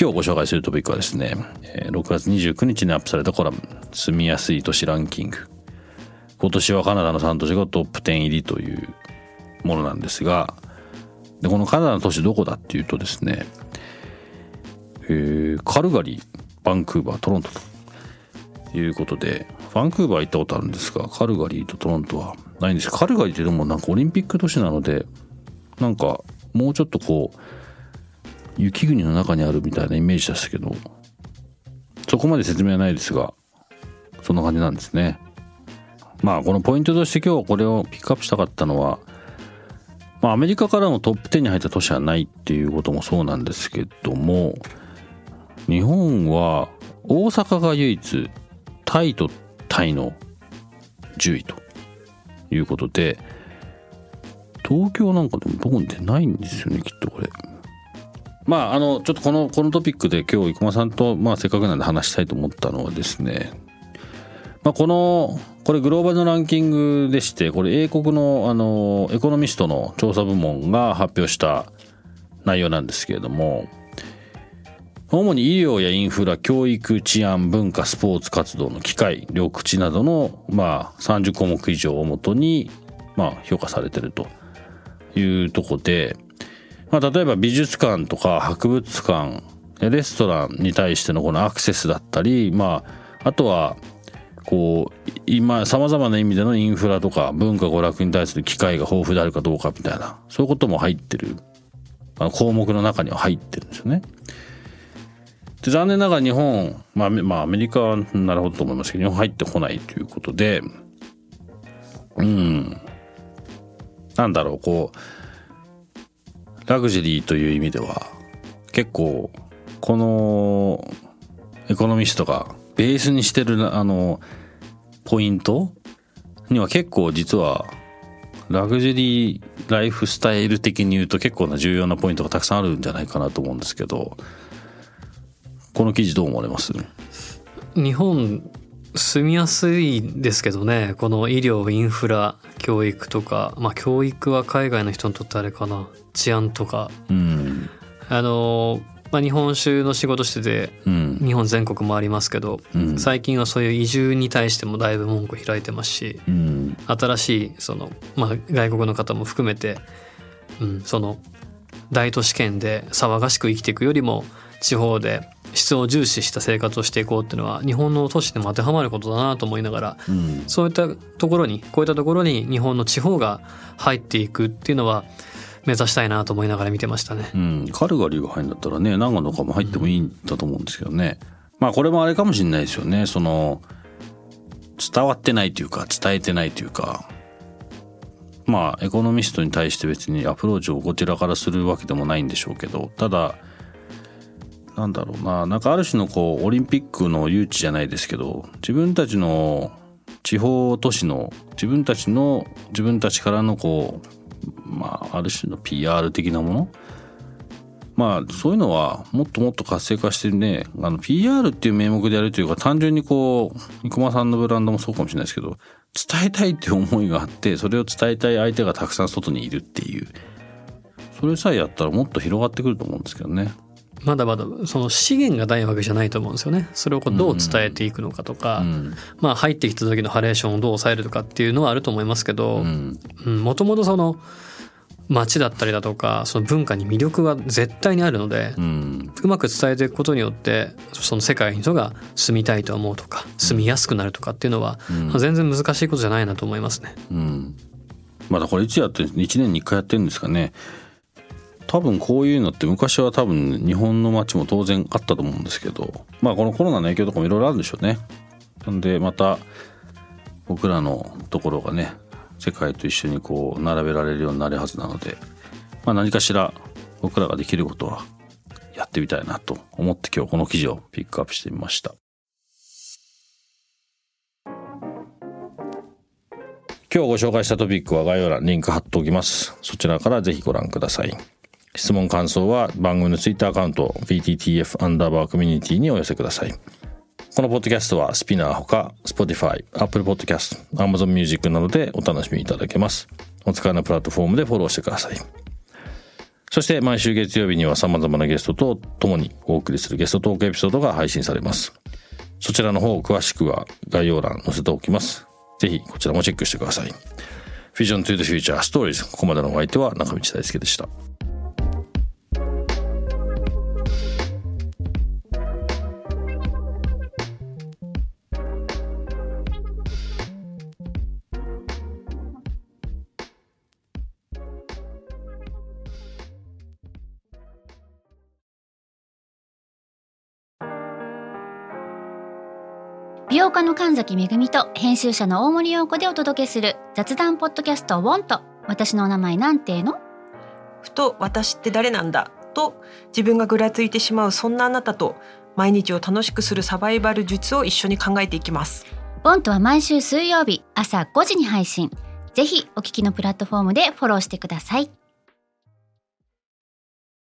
今日ご紹介するトピックはですね6月29日にアップされたコラム住みやすい都市ランキング。今年はカナダの3都市がトップ10入りというものなんですがでこのカナダの都市どこだっていうとですね、えー、カルガリーバンクーバートロントということでバンクーバー行ったことあるんですがカルガリーとトロントはないんです。カルガリーってでもなんかオリンピック都市なのでなんかもうちょっとこう雪国の中にあるみたいなイメージでしたけどそこまで説明はないですがそんな感じなんですね。まあこのポイントとして今日はこれをピックアップしたかったのは、まあアメリカからもトップ10に入った都市はないっていうこともそうなんですけども、日本は大阪が唯一タイとタイの10位ということで、東京なんかでもどこに出ないんですよね、きっとこれ。まあ、あの、ちょっとこの、このトピックで今日、生駒さんと、まあ、せっかくなんで話したいと思ったのはですね、まあ、この、これグローバルのランキングでして、これ英国のあの、エコノミストの調査部門が発表した内容なんですけれども、主に医療やインフラ、教育、治安、文化、スポーツ活動の機会、緑地などの、まあ、30項目以上をもとに、まあ、評価されてるというとこで、まあ、例えば美術館とか博物館、レストランに対してのこのアクセスだったり、まあ、あとは、こう、今、様々な意味でのインフラとか文化娯楽に対する機会が豊富であるかどうかみたいな、そういうことも入ってる、あの項目の中には入ってるんですよね。で残念ながら日本、まあ、まあ、アメリカはなるほどと思いますけど、日本入ってこないということで、うん、なんだろう、こう、ラグジュリーという意味では、結構、この、エコノミストがベースにしてる、あの、ポイントには結構実はラグジュリーライフスタイル的に言うと結構な重要なポイントがたくさんあるんじゃないかなと思うんですけどこの記事どう思われます？日本住みやすいですけどねこの医療インフラ。教育とかまあ教育は海外の人にとってあれかな。治安とか、うん、あのまあ、日本酒の仕事してて、うん、日本全国回りますけど、うん、最近はそういう移住に対してもだいぶ門戸開いてますし、うん、新しいその、まあ、外国の方も含めて、うん、その大都市圏で騒がしく生きていくよりも地方で質を重視した生活をしていこうっていうのは日本の都市でも当てはまることだなと思いながら、そういったところにこういったところに日本の地方が入っていくっていうのは目指したいなと思いながら見てましたね。うん、カルガリーが入るんだったらね、長野かも入ってもいいんだと思うんですけどね。うん、まあこれもあれかもしれないですよね。その、伝わってないというか、伝えてないというか、まあエコノミストに対して別にアプローチをこちらからするわけでもないんでしょうけど、ただ、なんだろうな、なんかある種のこう、オリンピックの誘致じゃないですけど、自分たちの地方都市の自分たちの自分たちからのこうまあ、ある種の PR 的なもの？まあ、そういうのはもっともっと活性化してね、あの、PR っていう名目でやるというか、単純にこう、生駒さんのブランドもそうかもしれないですけど、伝えたいっていう思いがあって、それを伝えたい相手がたくさん外にいるっていう、それさえやったらもっと広がってくると思うんですけどね。まだまだその資源がないわけじゃないと思うんですよね。それをこうどう伝えていくのかとか、うん、まあ入ってきた時のハレーションをどう抑えるとかっていうのはあると思いますけど、もともとその街だったりだとかその文化に魅力が絶対にあるので、うん、うまく伝えていくことによってその世界の人が住みたいと思うとか住みやすくなるとかっていうのは、うん、全然難しいことじゃないなと思いますね。うん、まだこれいつやって1年に1回やってるんですかね。多分こういうのって昔は多分日本の街も当然あったと思うんですけどまあこのコロナの影響とかもいろいろあるんでしょうね。なんでまた僕らのところがね世界と一緒にこう並べられるようになるはずなので、まあ、何かしら僕らができることはやってみたいなと思って今日この記事をピックアップしてみました。今日ご紹介したトピックは概要欄にリンク貼っておきます。そちらからぜひご覧ください。質問感想は番組のツイッターアカウント PTTF アンダーバーコミュニティにお寄せください。このポッドキャストはスピナーほか Spotify、Apple Podcast、Amazon Music などでお楽しみいただけます。お使いのプラットフォームでフォローしてください。そして毎週月曜日には様々なゲストと共にお送りするゲストトークエピソードが配信されます。そちらの方詳しくは概要欄載せておきます。ぜひこちらもチェックしてください。Vision to the Future Stories ここまでのお相手は中道大輔でした。美容家の神崎恵と編集者の大森洋子でお届けする雑談ポッドキャスト「ウォンと私のお名前なんての?」ふと私って誰なんだ？と自分がぐらついてしまうそんなあなたと毎日を楽しくするサバイバル術を一緒に考えていきます。ボントは毎週水曜日朝5時に配信。ぜひお聞きのプラットフォームでフォローしてください。